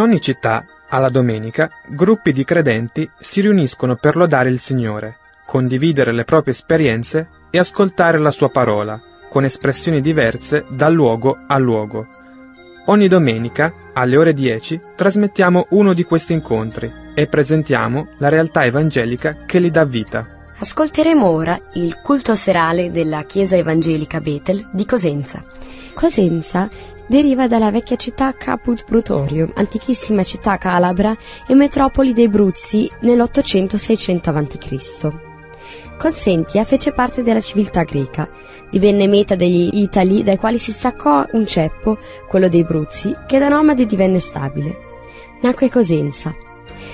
Ogni città, alla domenica, gruppi di credenti si riuniscono per lodare il Signore, condividere le proprie esperienze e ascoltare la sua parola, con espressioni diverse da luogo a luogo. Ogni domenica, alle ore 10, trasmettiamo uno di questi incontri e presentiamo la realtà evangelica che li dà vita. Ascolteremo ora il culto serale della Chiesa Evangelica Betel di Cosenza. Cosenza deriva dalla vecchia città Caput Brutorio, antichissima città calabra e metropoli dei Bruzzi nell'800-600 a.C. Consentia fece parte della civiltà greca, divenne meta degli Itali dai quali si staccò un ceppo, quello dei Bruzzi, che da nomade divenne stabile. Nacque Cosenza.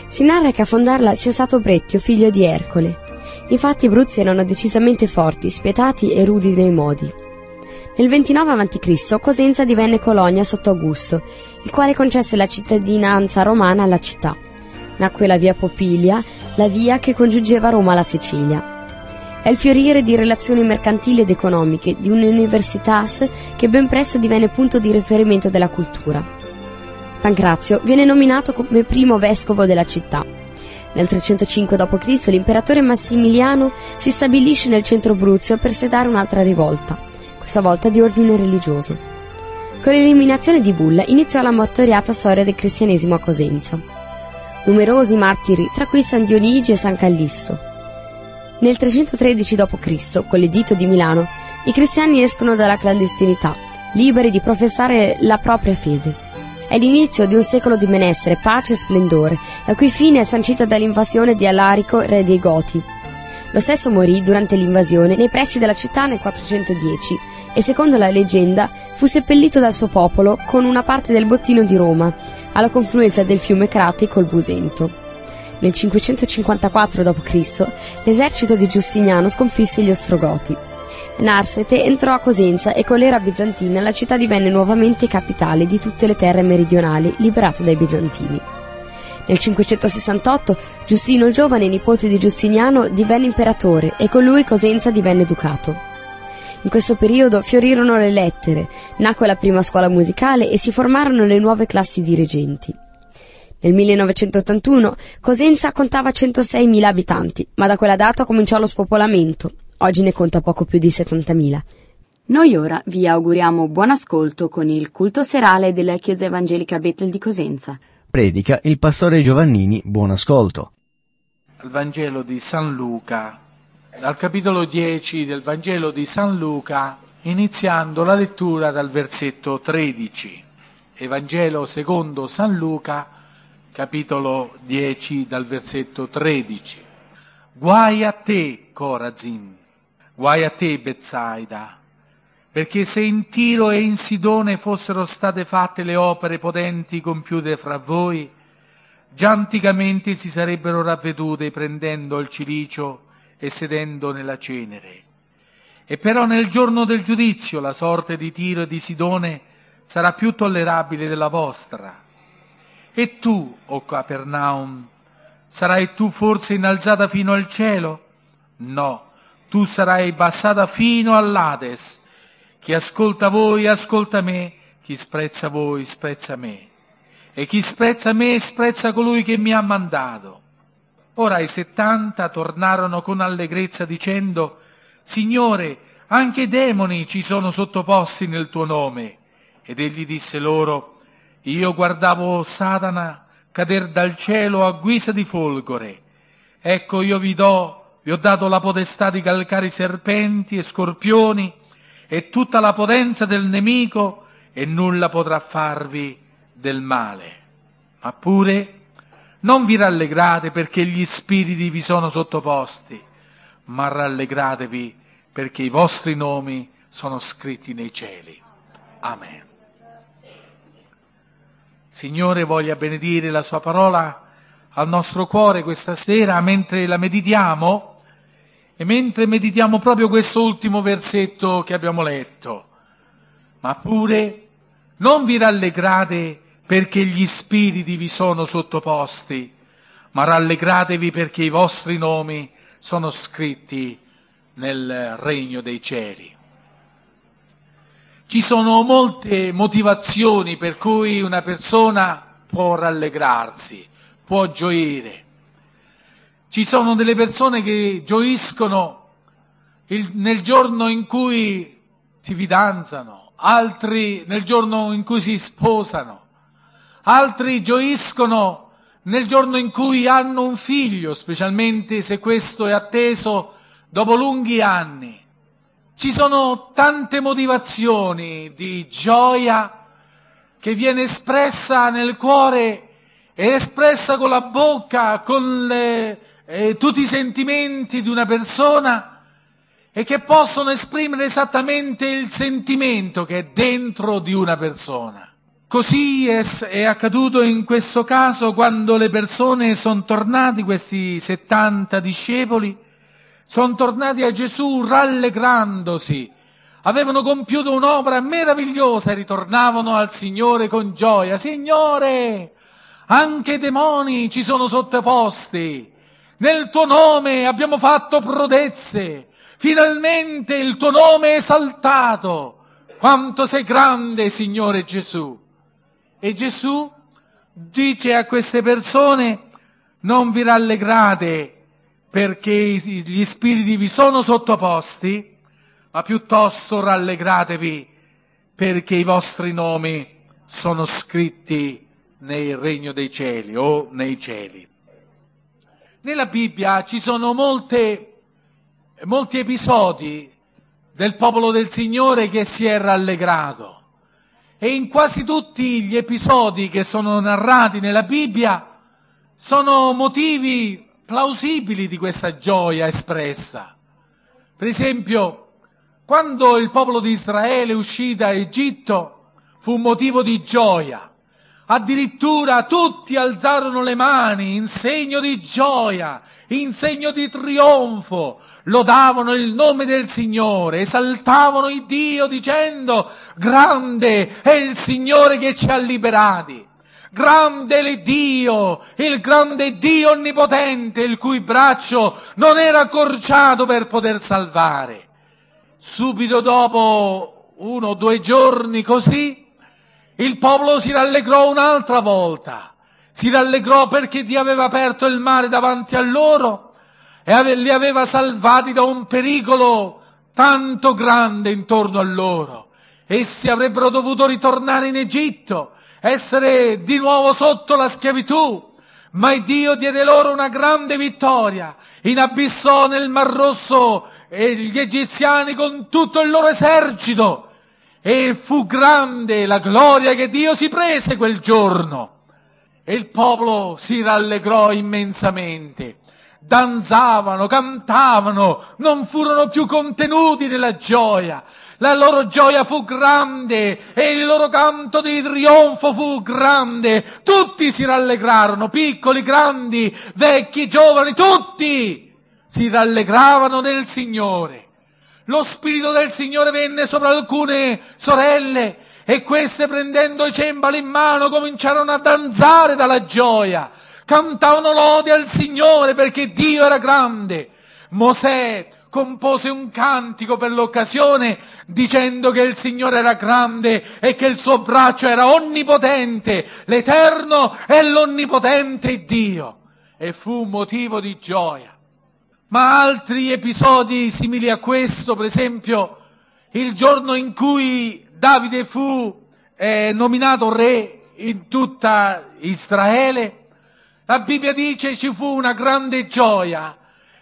Si narra che a fondarla sia stato Brecchio, figlio di Ercole. Infatti i Bruzzi erano decisamente forti, spietati e rudi nei modi. Nel 29 a.C. Cosenza divenne colonia sotto Augusto, il quale concesse la cittadinanza romana alla città. Nacque la via Popilia, la via che congiungeva Roma alla Sicilia. È il fiorire di relazioni mercantili ed economiche di un'universitas che ben presto divenne punto di riferimento della cultura. Pancrazio viene nominato come primo vescovo della città. Nel 305 d.C. l'imperatore Massimiliano si stabilisce nel centro Bruzio per sedare un'altra rivolta questa volta di ordine religioso. Con l'eliminazione di Bulla iniziò la martoriata storia del cristianesimo a Cosenza. Numerosi martiri, tra cui San Dionigi e San Callisto. Nel 313 d.C., con l'editto di Milano, i cristiani escono dalla clandestinità, liberi di professare la propria fede. È l'inizio di un secolo di benessere, pace e splendore, la cui fine è sancita dall'invasione di Alarico, re dei Goti. Lo stesso morì durante l'invasione nei pressi della città nel 410 e secondo la leggenda fu seppellito dal suo popolo con una parte del bottino di Roma, alla confluenza del fiume Crati col Busento. Nel 554 d.C. l'esercito di Giustiniano sconfisse gli Ostrogoti. Narsete entrò a Cosenza e con l'era bizantina la città divenne nuovamente capitale di tutte le terre meridionali liberate dai bizantini. Nel 568 Giustino il giovane, nipote di Giustiniano, divenne imperatore e con lui Cosenza divenne ducato. In questo periodo fiorirono le lettere, nacque la prima scuola musicale e si formarono le nuove classi dirigenti. Nel 1981 Cosenza contava 106.000 abitanti, ma da quella data cominciò lo spopolamento. Oggi ne conta poco più di 70.000. Noi ora vi auguriamo buon ascolto con il culto serale della Chiesa Evangelica Betel di Cosenza. Predica il pastore Giovannini, buon ascolto. Al Vangelo di San Luca, dal capitolo 10 del Vangelo di San Luca, iniziando la lettura dal versetto 13. Evangelo secondo San Luca, capitolo 10 dal versetto 13. Guai a te, Corazin, guai a te, Bezzaida, perché se in Tiro e in Sidone fossero state fatte le opere potenti compiute fra voi, già anticamente si sarebbero ravvedute prendendo il cilicio e sedendo nella cenere. E però nel giorno del giudizio la sorte di Tiro e di Sidone sarà più tollerabile della vostra. E tu, o Capernaum, sarai tu forse innalzata fino al cielo? No, tu sarai bassata fino all'Ades. Chi ascolta voi, ascolta me, chi sprezza voi, sprezza me. E chi sprezza me, sprezza colui che mi ha mandato. Ora i settanta tornarono con allegrezza dicendo, Signore, anche i demoni ci sono sottoposti nel tuo nome. Ed egli disse loro, Io guardavo Satana cader dal cielo a guisa di folgore. Ecco io vi do, vi ho dato la potestà di calcare i serpenti e scorpioni e tutta la potenza del nemico e nulla potrà farvi del male. Ma pure non vi rallegrate perché gli spiriti vi sono sottoposti, ma rallegratevi perché i vostri nomi sono scritti nei cieli. Amen. Signore voglia benedire la sua parola al nostro cuore questa sera mentre la meditiamo e mentre meditiamo proprio questo ultimo versetto che abbiamo letto. Ma pure non vi rallegrate perché gli spiriti vi sono sottoposti, ma rallegratevi perché i vostri nomi sono scritti nel regno dei cieli. Ci sono molte motivazioni per cui una persona può rallegrarsi, può gioire. Ci sono delle persone che gioiscono il, nel giorno in cui si fidanzano, altri nel giorno in cui si sposano, altri gioiscono nel giorno in cui hanno un figlio, specialmente se questo è atteso dopo lunghi anni. Ci sono tante motivazioni di gioia che viene espressa nel cuore e espressa con la bocca, con le, eh, tutti i sentimenti di una persona e che possono esprimere esattamente il sentimento che è dentro di una persona. Così è, accaduto in questo caso quando le persone sono tornati, questi 70 discepoli, sono tornati a Gesù rallegrandosi, avevano compiuto un'opera meravigliosa e ritornavano al Signore con gioia. Signore, anche i demoni ci sono sottoposti. Nel tuo nome abbiamo fatto prodezze. Finalmente il tuo nome è esaltato. Quanto sei grande, Signore Gesù. E Gesù dice a queste persone, non vi rallegrate perché gli spiriti vi sono sottoposti, ma piuttosto rallegratevi perché i vostri nomi sono scritti nel regno dei cieli o nei cieli. Nella Bibbia ci sono molte, molti episodi del popolo del Signore che si è rallegrato e in quasi tutti gli episodi che sono narrati nella Bibbia sono motivi plausibili di questa gioia espressa. Per esempio, quando il popolo di Israele uscì da Egitto fu motivo di gioia. Addirittura tutti alzarono le mani in segno di gioia, in segno di trionfo, lodavano il nome del Signore, esaltavano il Dio dicendo grande è il Signore che ci ha liberati. Grande è Dio, il grande Dio onnipotente, il cui braccio non era accorciato per poter salvare. Subito dopo uno o due giorni così, il popolo si rallegrò un'altra volta. Si rallegrò perché Dio aveva aperto il mare davanti a loro e li aveva salvati da un pericolo tanto grande intorno a loro. Essi avrebbero dovuto ritornare in Egitto essere di nuovo sotto la schiavitù. Ma Dio diede loro una grande vittoria, inabissò nel Mar Rosso gli egiziani con tutto il loro esercito e fu grande la gloria che Dio si prese quel giorno. E il popolo si rallegrò immensamente danzavano, cantavano, non furono più contenuti nella gioia. La loro gioia fu grande e il loro canto di trionfo fu grande. Tutti si rallegrarono, piccoli, grandi, vecchi, giovani, tutti si rallegravano nel Signore. Lo Spirito del Signore venne sopra alcune sorelle e queste prendendo i cembali in mano cominciarono a danzare dalla gioia cantavano lode al Signore perché Dio era grande. Mosè compose un cantico per l'occasione dicendo che il Signore era grande e che il suo braccio era onnipotente, l'Eterno è l'onnipotente Dio. E fu motivo di gioia. Ma altri episodi simili a questo, per esempio, il giorno in cui Davide fu eh, nominato re in tutta Israele, la Bibbia dice ci fu una grande gioia,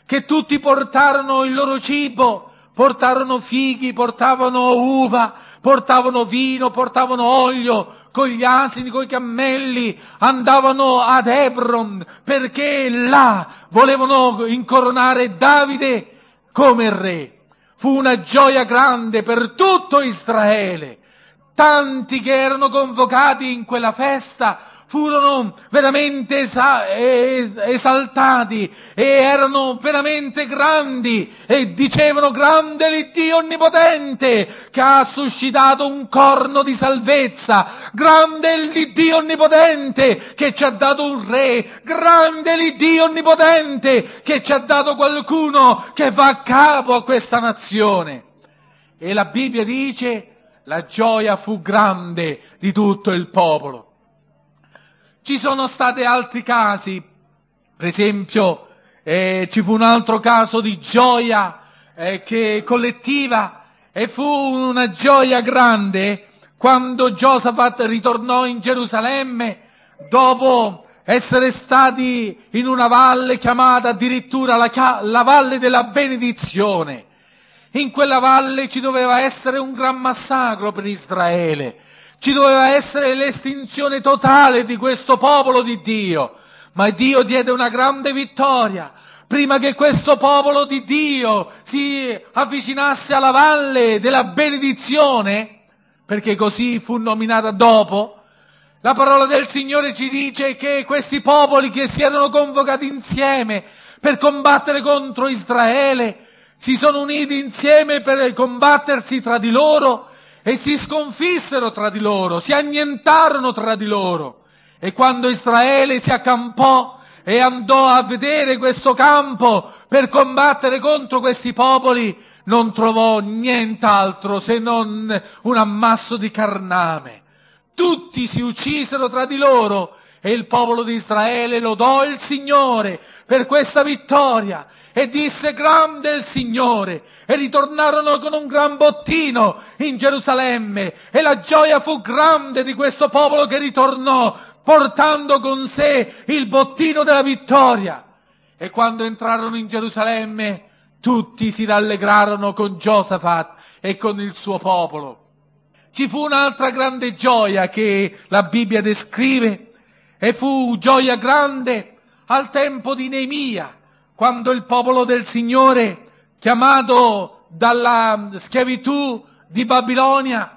che tutti portarono il loro cibo, portarono fighi, portavano uva, portavano vino, portavano olio, con gli asini, con i cammelli, andavano ad Hebron perché là volevano incoronare Davide come re. Fu una gioia grande per tutto Israele. Tanti che erano convocati in quella festa furono veramente esaltati e erano veramente grandi e dicevano grande l'Iddio onnipotente che ha suscitato un corno di salvezza, grande l'Iddio onnipotente che ci ha dato un re, grande l'Iddio onnipotente che ci ha dato qualcuno che va a capo a questa nazione. E la Bibbia dice la gioia fu grande di tutto il popolo. Ci sono stati altri casi, per esempio eh, ci fu un altro caso di gioia eh, che, collettiva e fu una gioia grande quando Giosafat ritornò in Gerusalemme dopo essere stati in una valle chiamata addirittura la, la valle della benedizione. In quella valle ci doveva essere un gran massacro per Israele ci doveva essere l'estinzione totale di questo popolo di Dio, ma Dio diede una grande vittoria. Prima che questo popolo di Dio si avvicinasse alla valle della benedizione, perché così fu nominata dopo, la parola del Signore ci dice che questi popoli che si erano convocati insieme per combattere contro Israele, si sono uniti insieme per combattersi tra di loro e si sconfissero tra di loro, si annientarono tra di loro. E quando Israele si accampò e andò a vedere questo campo per combattere contro questi popoli, non trovò nient'altro se non un ammasso di carname. Tutti si uccisero tra di loro e il popolo di Israele lodò il Signore per questa vittoria e disse grande il Signore e ritornarono con un gran bottino in Gerusalemme e la gioia fu grande di questo popolo che ritornò portando con sé il bottino della vittoria. E quando entrarono in Gerusalemme tutti si rallegrarono con Giosafat e con il suo popolo. Ci fu un'altra grande gioia che la Bibbia descrive e fu gioia grande al tempo di Neemia quando il popolo del Signore, chiamato dalla schiavitù di Babilonia,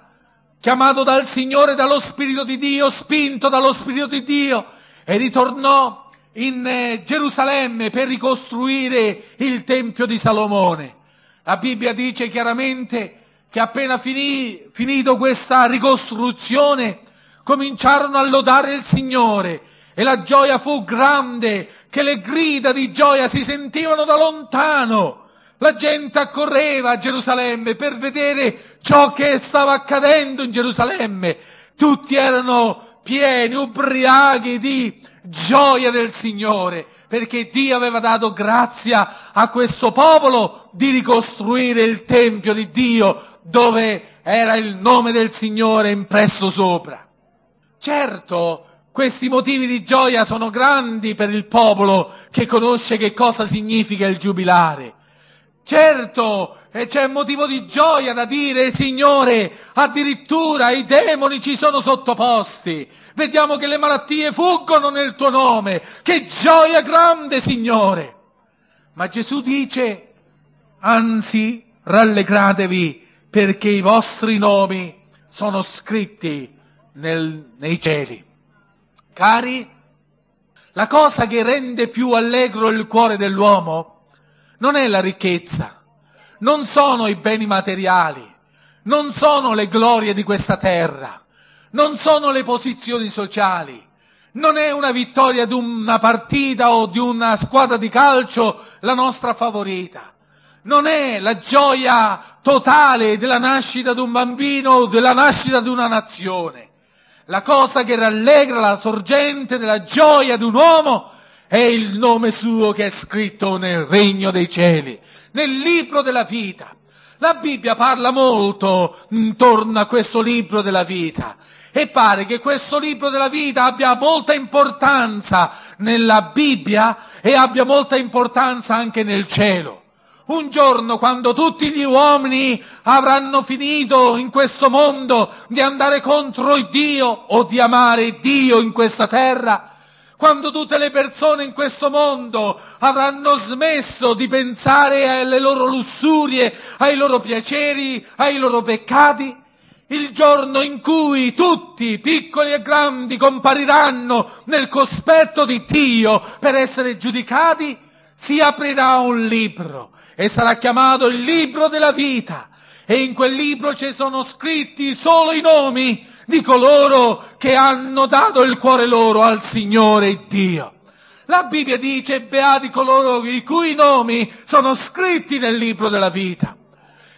chiamato dal Signore, dallo Spirito di Dio, spinto dallo Spirito di Dio, e ritornò in eh, Gerusalemme per ricostruire il Tempio di Salomone. La Bibbia dice chiaramente che appena finì, finito questa ricostruzione, cominciarono a lodare il Signore e la gioia fu grande, che le grida di gioia si sentivano da lontano. La gente accorreva a Gerusalemme per vedere ciò che stava accadendo in Gerusalemme. Tutti erano pieni, ubriachi di gioia del Signore, perché Dio aveva dato grazia a questo popolo di ricostruire il Tempio di Dio dove era il nome del Signore impresso sopra. Certo, questi motivi di gioia sono grandi per il popolo che conosce che cosa significa il giubilare. Certo, e c'è motivo di gioia da dire, Signore, addirittura i demoni ci sono sottoposti. Vediamo che le malattie fuggono nel tuo nome. Che gioia grande, Signore. Ma Gesù dice, anzi, rallegratevi perché i vostri nomi sono scritti nel, nei cieli. Cari, la cosa che rende più allegro il cuore dell'uomo non è la ricchezza, non sono i beni materiali, non sono le glorie di questa terra, non sono le posizioni sociali, non è una vittoria di una partita o di una squadra di calcio la nostra favorita, non è la gioia totale della nascita di un bambino o della nascita di una nazione la cosa che rallegra la sorgente della gioia di un uomo è il nome suo che è scritto nel regno dei cieli, nel libro della vita. La Bibbia parla molto intorno a questo libro della vita e pare che questo libro della vita abbia molta importanza nella Bibbia e abbia molta importanza anche nel cielo. Un giorno, quando tutti gli uomini avranno finito in questo mondo di andare contro il Dio o di amare Dio in questa terra, quando tutte le persone in questo mondo avranno smesso di pensare alle loro lussurie, ai loro piaceri, ai loro peccati, il giorno in cui tutti, piccoli e grandi, compariranno nel cospetto di Dio per essere giudicati, si aprirà un libro e sarà chiamato il libro della vita. E in quel libro ci sono scritti solo i nomi di coloro che hanno dato il cuore loro al Signore Dio. La Bibbia dice beati coloro i cui nomi sono scritti nel libro della vita.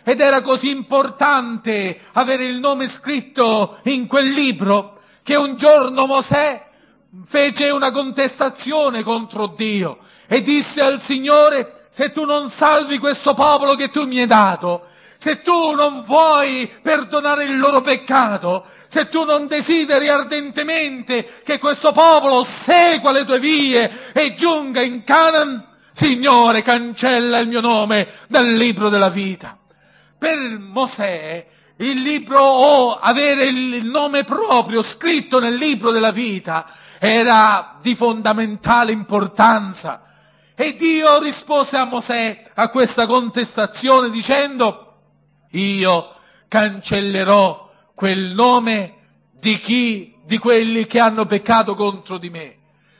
Ed era così importante avere il nome scritto in quel libro che un giorno Mosè fece una contestazione contro Dio e disse al Signore, se tu non salvi questo popolo che tu mi hai dato, se tu non vuoi perdonare il loro peccato, se tu non desideri ardentemente che questo popolo segua le tue vie e giunga in Canaan, Signore, cancella il mio nome dal libro della vita per Mosè il libro o avere il nome proprio scritto nel libro della vita era di fondamentale importanza. E Dio rispose a Mosè a questa contestazione dicendo, io cancellerò quel nome di chi, di quelli che hanno peccato contro di me.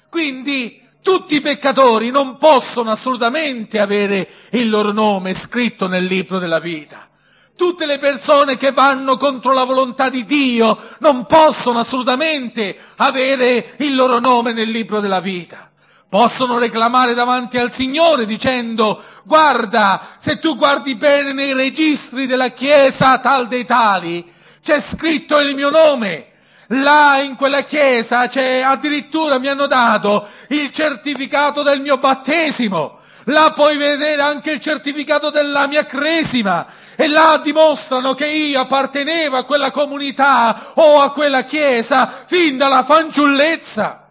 Quindi tutti i peccatori non possono assolutamente avere il loro nome scritto nel libro della vita. Tutte le persone che vanno contro la volontà di Dio non possono assolutamente avere il loro nome nel libro della vita. Possono reclamare davanti al Signore dicendo, guarda, se tu guardi bene nei registri della Chiesa tal dei tali, c'è scritto il mio nome. Là in quella chiesa c'è addirittura mi hanno dato il certificato del mio battesimo. Là puoi vedere anche il certificato della mia cresima e là dimostrano che io appartenevo a quella comunità o a quella chiesa fin dalla fanciullezza.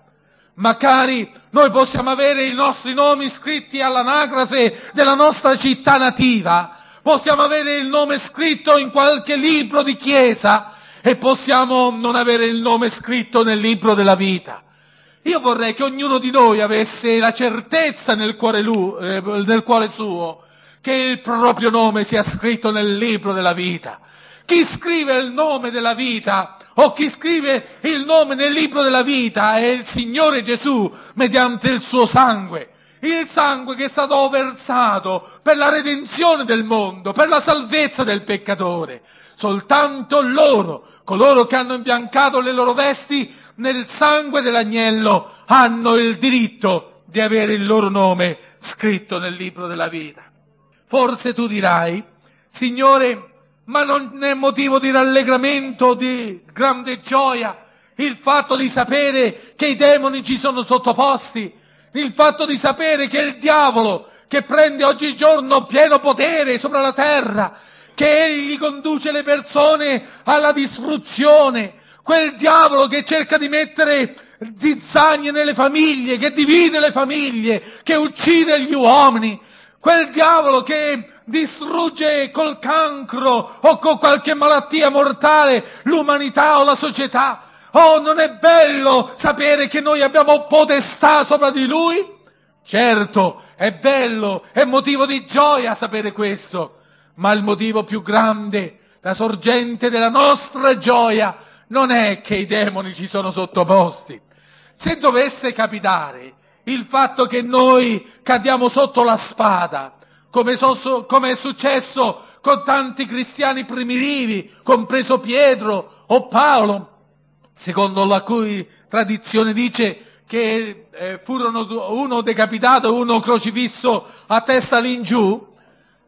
Ma cari, noi possiamo avere i nostri nomi scritti all'anagrafe della nostra città nativa, possiamo avere il nome scritto in qualche libro di chiesa e possiamo non avere il nome scritto nel libro della vita. Io vorrei che ognuno di noi avesse la certezza nel cuore, lui, eh, nel cuore suo che il proprio nome sia scritto nel libro della vita. Chi scrive il nome della vita o chi scrive il nome nel libro della vita è il Signore Gesù mediante il suo sangue. Il sangue che è stato versato per la redenzione del mondo, per la salvezza del peccatore. Soltanto loro, coloro che hanno imbiancato le loro vesti nel sangue dell'agnello, hanno il diritto di avere il loro nome scritto nel libro della vita. Forse tu dirai, Signore, ma non è motivo di rallegramento, di grande gioia il fatto di sapere che i demoni ci sono sottoposti, il fatto di sapere che il diavolo, che prende oggigiorno pieno potere sopra la terra, che egli conduce le persone alla distruzione, quel diavolo che cerca di mettere zizzagne nelle famiglie, che divide le famiglie, che uccide gli uomini, quel diavolo che distrugge col cancro o con qualche malattia mortale l'umanità o la società. Oh, non è bello sapere che noi abbiamo potestà sopra di lui? Certo, è bello, è motivo di gioia sapere questo, ma il motivo più grande, la sorgente della nostra gioia, non è che i demoni ci sono sottoposti. Se dovesse capitare il fatto che noi cadiamo sotto la spada, come, so, come, è successo con tanti cristiani primitivi, compreso Pietro o Paolo, secondo la cui tradizione dice che eh, furono uno decapitato e uno crocifisso a testa l'ingiù,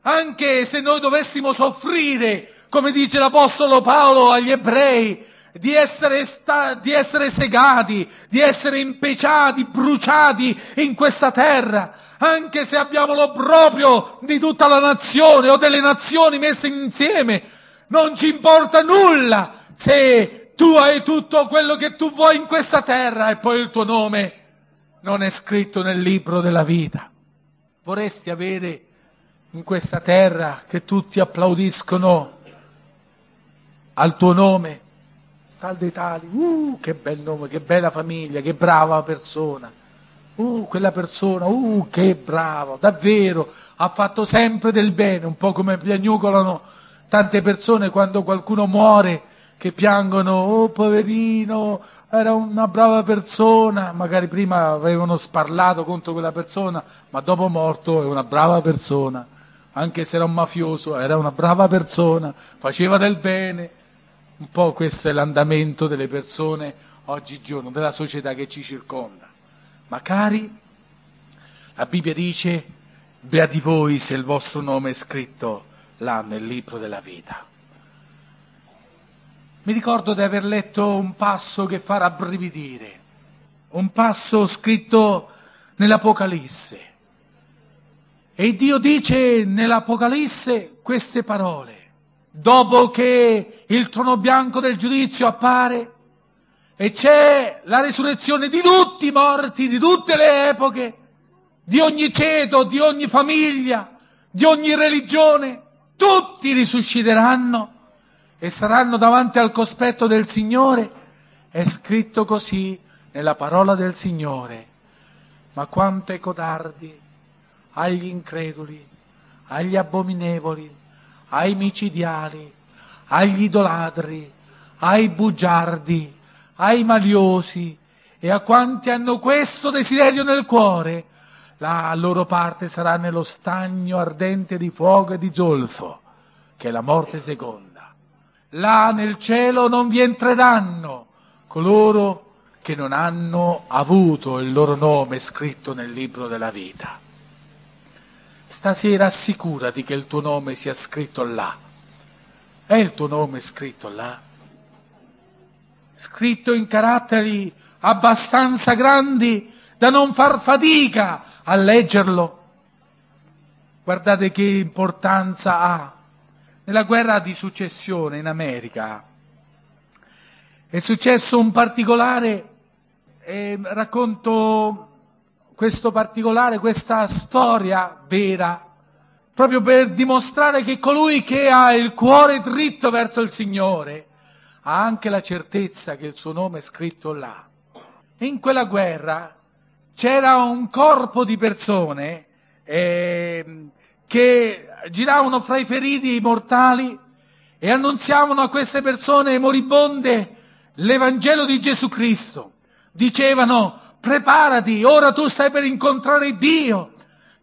anche se noi dovessimo soffrire, come dice l'Apostolo Paolo agli ebrei, di essere, sta, di essere segati, di essere impeciati, bruciati in questa terra, anche se abbiamo l'obbrobrio di tutta la nazione o delle nazioni messe insieme, non ci importa nulla se tu hai tutto quello che tu vuoi in questa terra e poi il tuo nome non è scritto nel libro della vita. Vorresti avere in questa terra che tutti applaudiscono al tuo nome? tal dei tali, uh, che bel nome, che bella famiglia, che brava persona. Uh, quella persona, uh, che bravo, davvero, ha fatto sempre del bene, un po' come piagnucolano tante persone quando qualcuno muore che piangono, oh poverino, era una brava persona, magari prima avevano sparlato contro quella persona, ma dopo morto è una brava persona, anche se era un mafioso, era una brava persona, faceva del bene. Un po' questo è l'andamento delle persone oggigiorno, della società che ci circonda. Ma cari, la Bibbia dice, beati voi se il vostro nome è scritto là nel libro della vita. Mi ricordo di aver letto un passo che fa rabbrividire, un passo scritto nell'Apocalisse. E Dio dice nell'Apocalisse queste parole. Dopo che il trono bianco del giudizio appare e c'è la risurrezione di tutti i morti, di tutte le epoche, di ogni ceto, di ogni famiglia, di ogni religione, tutti risusciteranno e saranno davanti al cospetto del Signore. È scritto così nella parola del Signore. Ma quanto è codardi agli increduli, agli abominevoli, ai micidiali, agli idolatri, ai bugiardi, ai maliosi e a quanti hanno questo desiderio nel cuore, la loro parte sarà nello stagno ardente di fuoco e di zolfo, che è la morte seconda là nel cielo non vi entreranno coloro che non hanno avuto il loro nome scritto nel libro della vita. Stasera assicurati che il tuo nome sia scritto là. È il tuo nome scritto là? Scritto in caratteri abbastanza grandi da non far fatica a leggerlo. Guardate che importanza ha nella guerra di successione in America è successo un particolare, eh, racconto questo particolare, questa storia vera, proprio per dimostrare che colui che ha il cuore dritto verso il Signore ha anche la certezza che il suo nome è scritto là. In quella guerra c'era un corpo di persone eh, che giravano fra i feriti mortali e annunziavano a queste persone moribonde l'Evangelo di Gesù Cristo. Dicevano, preparati, ora tu stai per incontrare Dio,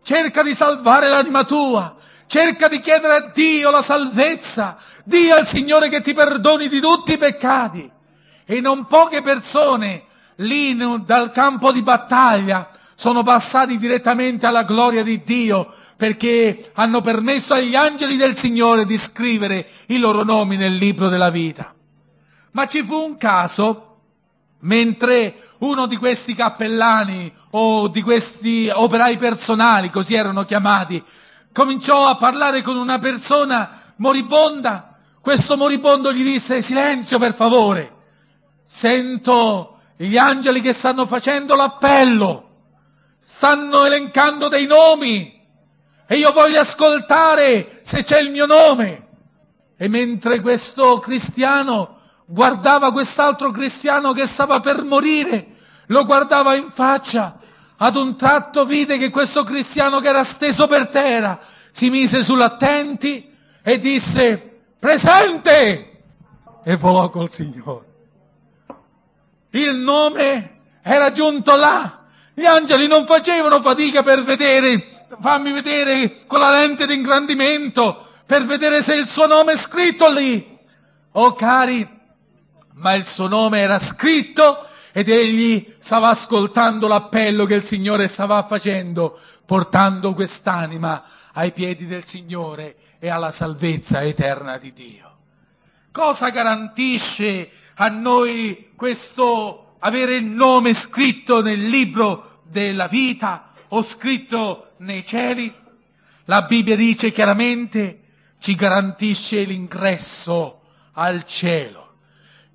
cerca di salvare l'anima tua, cerca di chiedere a Dio la salvezza, di al Signore che ti perdoni di tutti i peccati. E non poche persone lì dal campo di battaglia sono passati direttamente alla gloria di Dio perché hanno permesso agli angeli del Signore di scrivere i loro nomi nel libro della vita. Ma ci fu un caso mentre uno di questi cappellani o di questi operai personali, così erano chiamati, cominciò a parlare con una persona moribonda, questo moribondo gli disse silenzio per favore, sento gli angeli che stanno facendo l'appello, stanno elencando dei nomi, e io voglio ascoltare se c'è il mio nome. E mentre questo cristiano guardava quest'altro cristiano che stava per morire, lo guardava in faccia, ad un tratto vide che questo cristiano che era steso per terra si mise sull'attenti e disse presente e volò col Signore. Il nome era giunto là. Gli angeli non facevano fatica per vedere fammi vedere con la lente di ingrandimento per vedere se il suo nome è scritto lì. Oh cari, ma il suo nome era scritto ed egli stava ascoltando l'appello che il Signore stava facendo, portando quest'anima ai piedi del Signore e alla salvezza eterna di Dio. Cosa garantisce a noi questo avere il nome scritto nel libro della vita o scritto nei cieli, la Bibbia dice chiaramente, ci garantisce l'ingresso al cielo.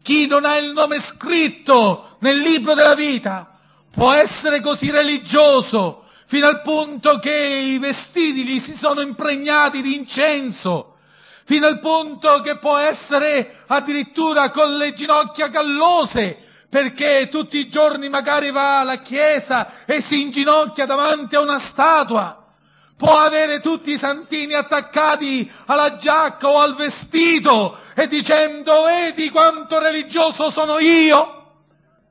Chi non ha il nome scritto nel libro della vita può essere così religioso fino al punto che i vestiti gli si sono impregnati di incenso, fino al punto che può essere addirittura con le ginocchia gallose, perché tutti i giorni magari va alla chiesa e si inginocchia davanti a una statua. Può avere tutti i santini attaccati alla giacca o al vestito e dicendo vedi quanto religioso sono io.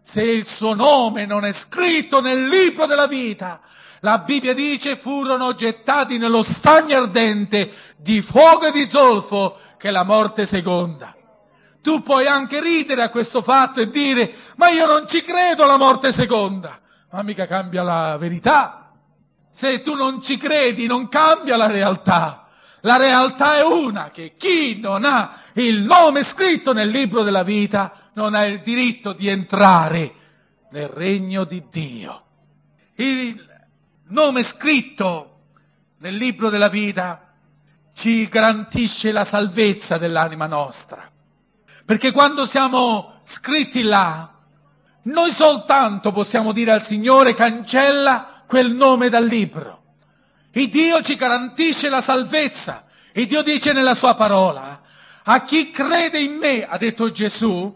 Se il suo nome non è scritto nel libro della vita, la Bibbia dice furono gettati nello stagno ardente di fuoco e di zolfo che la morte seconda. Tu puoi anche ridere a questo fatto e dire ma io non ci credo alla morte seconda, ma mica cambia la verità. Se tu non ci credi, non cambia la realtà. La realtà è una, che chi non ha il nome scritto nel libro della vita non ha il diritto di entrare nel regno di Dio. Il nome scritto nel libro della vita ci garantisce la salvezza dell'anima nostra. Perché quando siamo scritti là, noi soltanto possiamo dire al Signore cancella quel nome dal libro. Il Dio ci garantisce la salvezza. Il Dio dice nella sua parola, a chi crede in me, ha detto Gesù,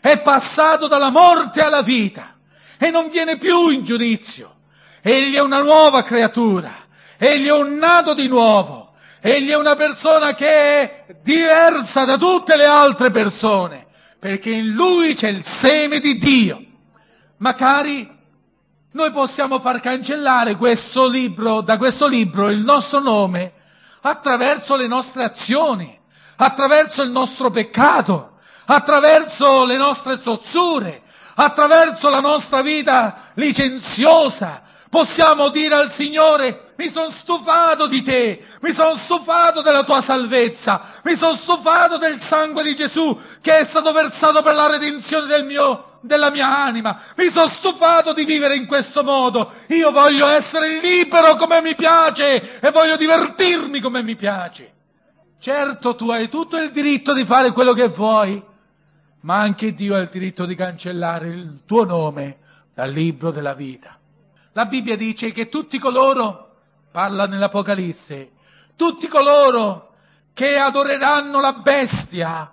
è passato dalla morte alla vita e non viene più in giudizio. Egli è una nuova creatura, egli è un nato di nuovo, egli è una persona che è diversa da tutte le altre persone, perché in lui c'è il seme di Dio. Ma cari, noi possiamo far cancellare questo libro, da questo libro il nostro nome attraverso le nostre azioni, attraverso il nostro peccato, attraverso le nostre zozzure, attraverso la nostra vita licenziosa. Possiamo dire al Signore, mi sono stufato di te, mi sono stufato della tua salvezza, mi sono stufato del sangue di Gesù che è stato versato per la redenzione del mio della mia anima. Mi sono stufato di vivere in questo modo. Io voglio essere libero come mi piace e voglio divertirmi come mi piace. Certo, tu hai tutto il diritto di fare quello che vuoi, ma anche Dio ha il diritto di cancellare il tuo nome dal libro della vita. La Bibbia dice che tutti coloro, parla nell'Apocalisse, tutti coloro che adoreranno la bestia,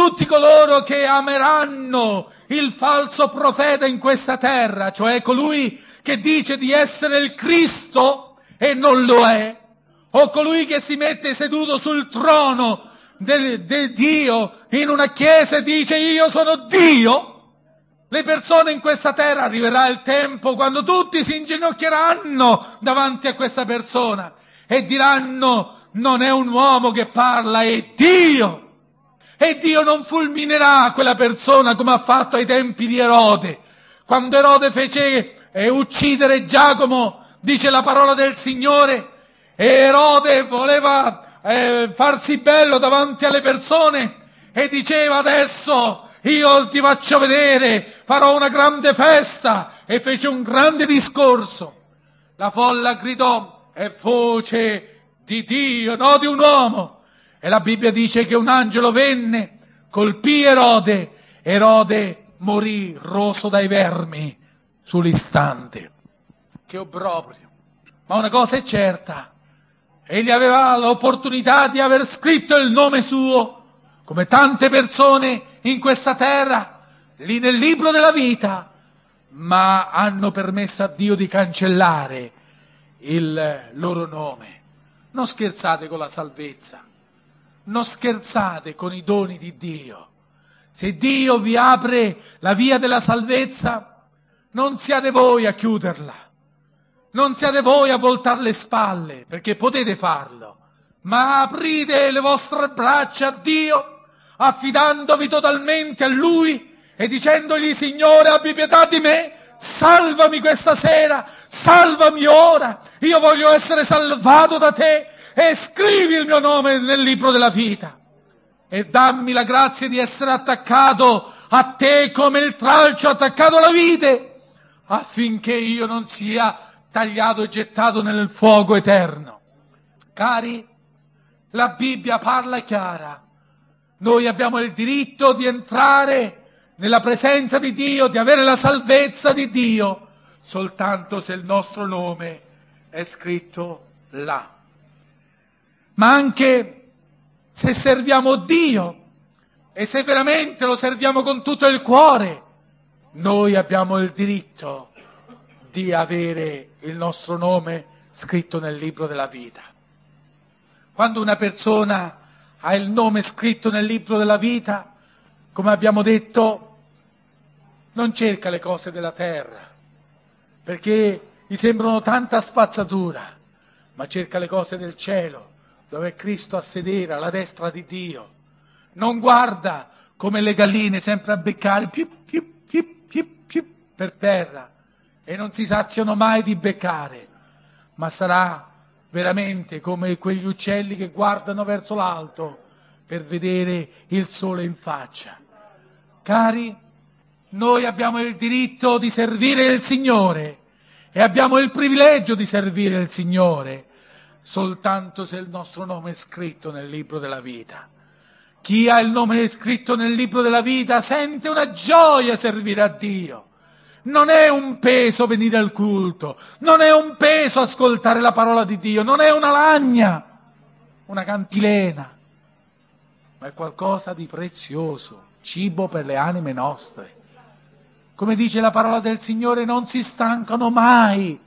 tutti coloro che ameranno il falso profeta in questa terra, cioè colui che dice di essere il Cristo e non lo è, o colui che si mette seduto sul trono del, del Dio in una chiesa e dice io sono Dio, le persone in questa terra arriverà il tempo quando tutti si inginocchieranno davanti a questa persona e diranno non è un uomo che parla, è Dio. E Dio non fulminerà quella persona come ha fatto ai tempi di Erode. Quando Erode fece eh, uccidere Giacomo, dice la parola del Signore, e Erode voleva eh, farsi bello davanti alle persone e diceva adesso io ti faccio vedere, farò una grande festa e fece un grande discorso. La folla gridò, è voce di Dio, no di un uomo. E la Bibbia dice che un angelo venne, colpì Erode, Erode morì roso dai vermi sull'istante. Che obbrobrio. Ma una cosa è certa, egli aveva l'opportunità di aver scritto il nome suo, come tante persone in questa terra, lì nel libro della vita, ma hanno permesso a Dio di cancellare il loro nome. Non scherzate con la salvezza non scherzate con i doni di Dio. Se Dio vi apre la via della salvezza, non siate voi a chiuderla. Non siate voi a voltare le spalle, perché potete farlo, ma aprite le vostre braccia a Dio, affidandovi totalmente a Lui e dicendogli, Signore, abbi pietà di me, salvami questa sera, salvami ora, io voglio essere salvato da te e scrivi il mio nome nel libro della vita. E dammi la grazia di essere attaccato a te come il tralcio attaccato alla vite, affinché io non sia tagliato e gettato nel fuoco eterno. Cari, la Bibbia parla chiara. Noi abbiamo il diritto di entrare nella presenza di Dio, di avere la salvezza di Dio, soltanto se il nostro nome è scritto là ma anche se serviamo Dio e se veramente lo serviamo con tutto il cuore, noi abbiamo il diritto di avere il nostro nome scritto nel libro della vita. Quando una persona ha il nome scritto nel libro della vita, come abbiamo detto, non cerca le cose della terra, perché gli sembrano tanta spazzatura, ma cerca le cose del cielo, dove è Cristo a sedere alla destra di Dio. Non guarda come le galline sempre a beccare più, più, più, più, più per terra e non si saziano mai di beccare, ma sarà veramente come quegli uccelli che guardano verso l'alto per vedere il sole in faccia. Cari, noi abbiamo il diritto di servire il Signore e abbiamo il privilegio di servire il Signore soltanto se il nostro nome è scritto nel libro della vita. Chi ha il nome scritto nel libro della vita sente una gioia servire a Dio. Non è un peso venire al culto, non è un peso ascoltare la parola di Dio, non è una lagna, una cantilena, ma è qualcosa di prezioso, cibo per le anime nostre. Come dice la parola del Signore, non si stancano mai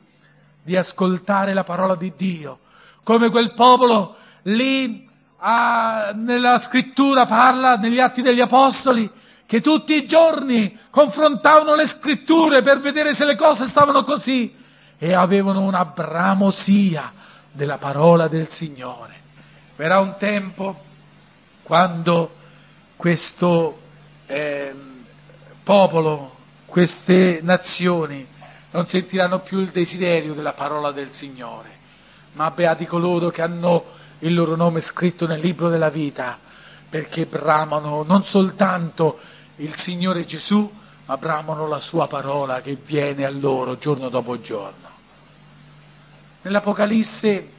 di ascoltare la parola di Dio. Come quel popolo lì ah, nella scrittura parla, negli atti degli apostoli, che tutti i giorni confrontavano le scritture per vedere se le cose stavano così e avevano una bramosia della parola del Signore. Verrà un tempo quando questo eh, popolo queste nazioni non sentiranno più il desiderio della parola del Signore, ma beati coloro che hanno il loro nome scritto nel libro della vita, perché bramano non soltanto il Signore Gesù, ma bramano la sua parola che viene a loro giorno dopo giorno. Nell'Apocalisse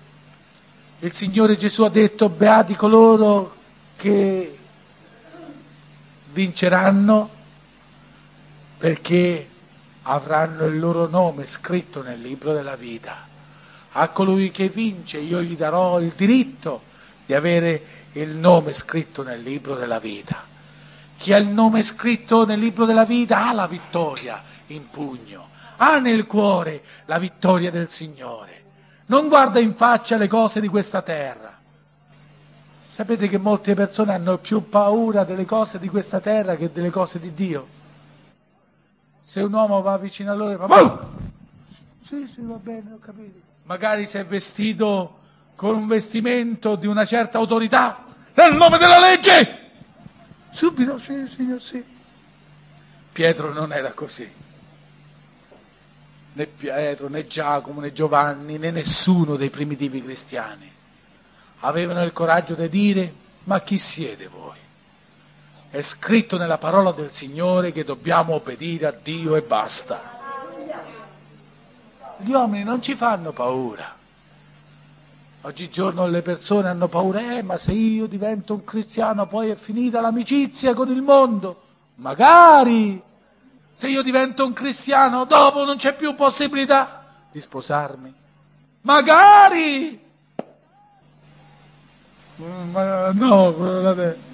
il Signore Gesù ha detto, beati coloro che vinceranno perché avranno il loro nome scritto nel libro della vita. A colui che vince io gli darò il diritto di avere il nome scritto nel libro della vita. Chi ha il nome scritto nel libro della vita ha la vittoria in pugno, ha nel cuore la vittoria del Signore. Non guarda in faccia le cose di questa terra. Sapete che molte persone hanno più paura delle cose di questa terra che delle cose di Dio? Se un uomo va vicino a loro e fa... Oh! Sì, sì, va bene, ho capito. Magari si è vestito con un vestimento di una certa autorità, nel nome della legge! Subito, sì, signor, sì. Pietro non era così. Né Pietro, né Giacomo, né Giovanni, né nessuno dei primitivi cristiani avevano il coraggio di dire, ma chi siete voi? È scritto nella parola del Signore che dobbiamo obbedire a Dio e basta. Gli uomini non ci fanno paura. Oggigiorno le persone hanno paura, eh, ma se io divento un cristiano poi è finita l'amicizia con il mondo. Magari! Se io divento un cristiano dopo non c'è più possibilità di sposarmi. Magari! Ma no, guardate.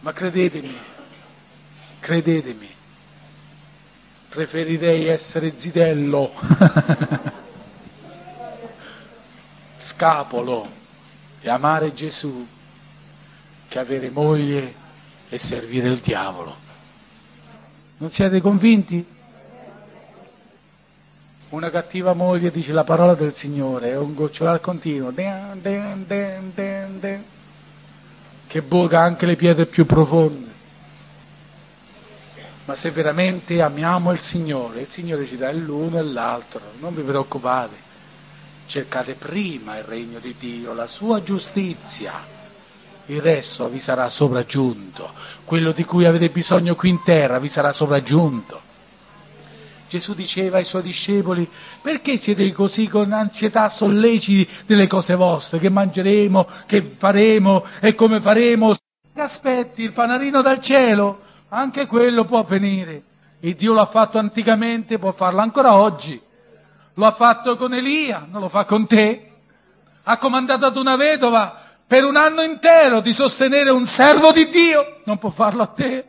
Ma credetemi, credetemi, preferirei essere zitello, scapolo e amare Gesù che avere moglie e servire il diavolo. Non siete convinti? Una cattiva moglie dice la parola del Signore, è un gocciolare continuo. Den, den, den, che buca anche le pietre più profonde. Ma se veramente amiamo il Signore, il Signore ci dà l'uno e l'altro, non vi preoccupate. Cercate prima il regno di Dio, la sua giustizia. Il resto vi sarà sopraggiunto. Quello di cui avete bisogno qui in terra vi sarà sopraggiunto. Gesù diceva ai suoi discepoli, perché siete così con ansietà solleciti delle cose vostre, che mangeremo, che faremo e come faremo? Aspetti il panarino dal cielo, anche quello può venire. E Dio l'ha fatto anticamente, può farlo ancora oggi. Lo ha fatto con Elia, non lo fa con te. Ha comandato ad una vedova per un anno intero di sostenere un servo di Dio, non può farlo a te.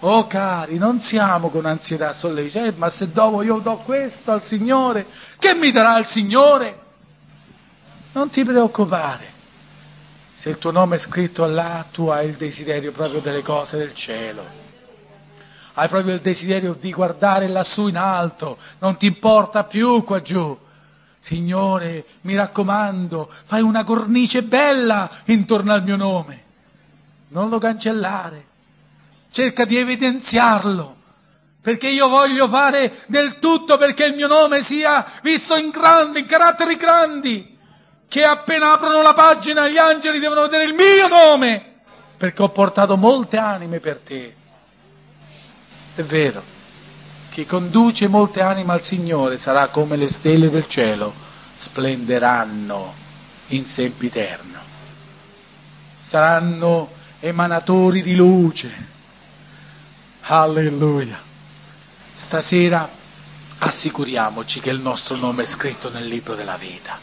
Oh cari, non siamo con ansietà sollecita, eh, ma se dopo io do questo al Signore, che mi darà il Signore? Non ti preoccupare. Se il tuo nome è scritto là, tu hai il desiderio proprio delle cose del cielo. Hai proprio il desiderio di guardare lassù in alto, non ti importa più qua giù. Signore, mi raccomando, fai una cornice bella intorno al mio nome. Non lo cancellare cerca di evidenziarlo, perché io voglio fare del tutto perché il mio nome sia visto in grandi, in caratteri grandi, che appena aprono la pagina gli angeli devono vedere il mio nome, perché ho portato molte anime per te. È vero, chi conduce molte anime al Signore sarà come le stelle del cielo, splenderanno in sempiterno. Saranno emanatori di luce, Alleluia. Stasera assicuriamoci che il nostro nome è scritto nel libro della vita.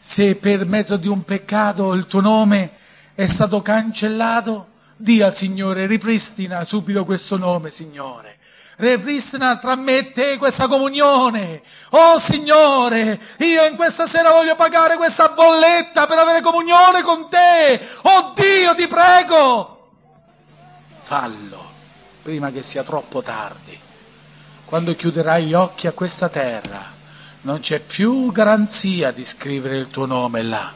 Se per mezzo di un peccato il tuo nome è stato cancellato, di al Signore, ripristina subito questo nome, Signore. Ripristina tra me e te questa comunione. Oh Signore, io in questa sera voglio pagare questa bolletta per avere comunione con te. Oh Dio, ti prego. Fallo prima che sia troppo tardi. Quando chiuderai gli occhi a questa terra, non c'è più garanzia di scrivere il tuo nome là.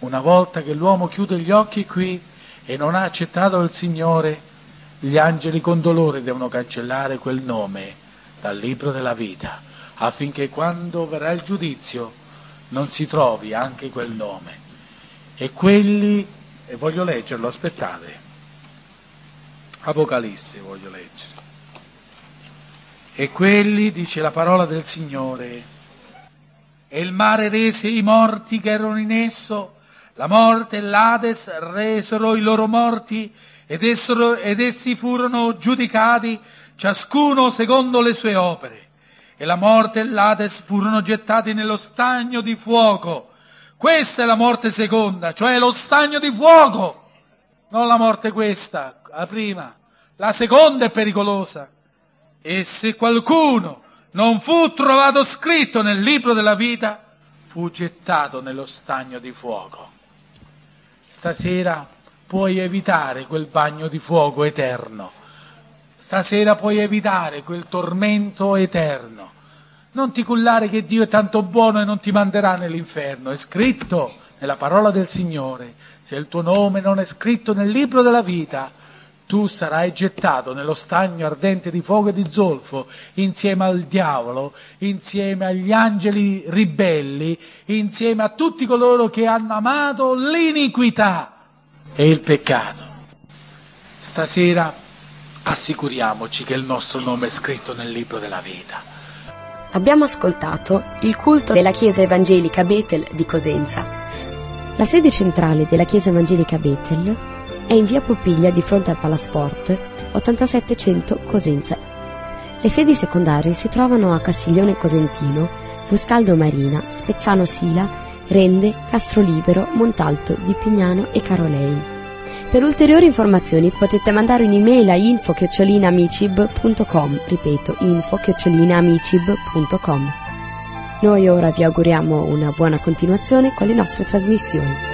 Una volta che l'uomo chiude gli occhi qui e non ha accettato il Signore, gli angeli con dolore devono cancellare quel nome dal libro della vita, affinché quando verrà il giudizio non si trovi anche quel nome. E quelli, e voglio leggerlo, aspettate, Apocalisse voglio leggere. E quelli, dice la parola del Signore, e il mare rese i morti che erano in esso, la morte e l'Ades resero i loro morti ed, essero, ed essi furono giudicati ciascuno secondo le sue opere. E la morte e l'Ades furono gettati nello stagno di fuoco. Questa è la morte seconda, cioè lo stagno di fuoco non la morte questa, la prima. La seconda è pericolosa. E se qualcuno non fu trovato scritto nel libro della vita, fu gettato nello stagno di fuoco. Stasera puoi evitare quel bagno di fuoco eterno. Stasera puoi evitare quel tormento eterno. Non ti cullare che Dio è tanto buono e non ti manderà nell'inferno. È scritto nella parola del Signore. Se il tuo nome non è scritto nel libro della vita, tu sarai gettato nello stagno ardente di fuoco e di zolfo, insieme al diavolo, insieme agli angeli ribelli, insieme a tutti coloro che hanno amato l'iniquità e il peccato. Stasera assicuriamoci che il nostro nome è scritto nel libro della vita. Abbiamo ascoltato il culto della Chiesa Evangelica Betel di Cosenza la sede centrale della Chiesa Evangelica Bethel è in via Popiglia di fronte al Palasport 8700 Cosenza. Le sedi secondarie si trovano a Castiglione Cosentino, Fuscaldo Marina, Spezzano Sila, Rende, Castrolibero, Montalto, Di Pignano e Carolei. Per ulteriori informazioni potete mandare un'email a info-amicib.com, ripeto info-amicib.com. Noi ora vi auguriamo una buona continuazione con le nostre trasmissioni.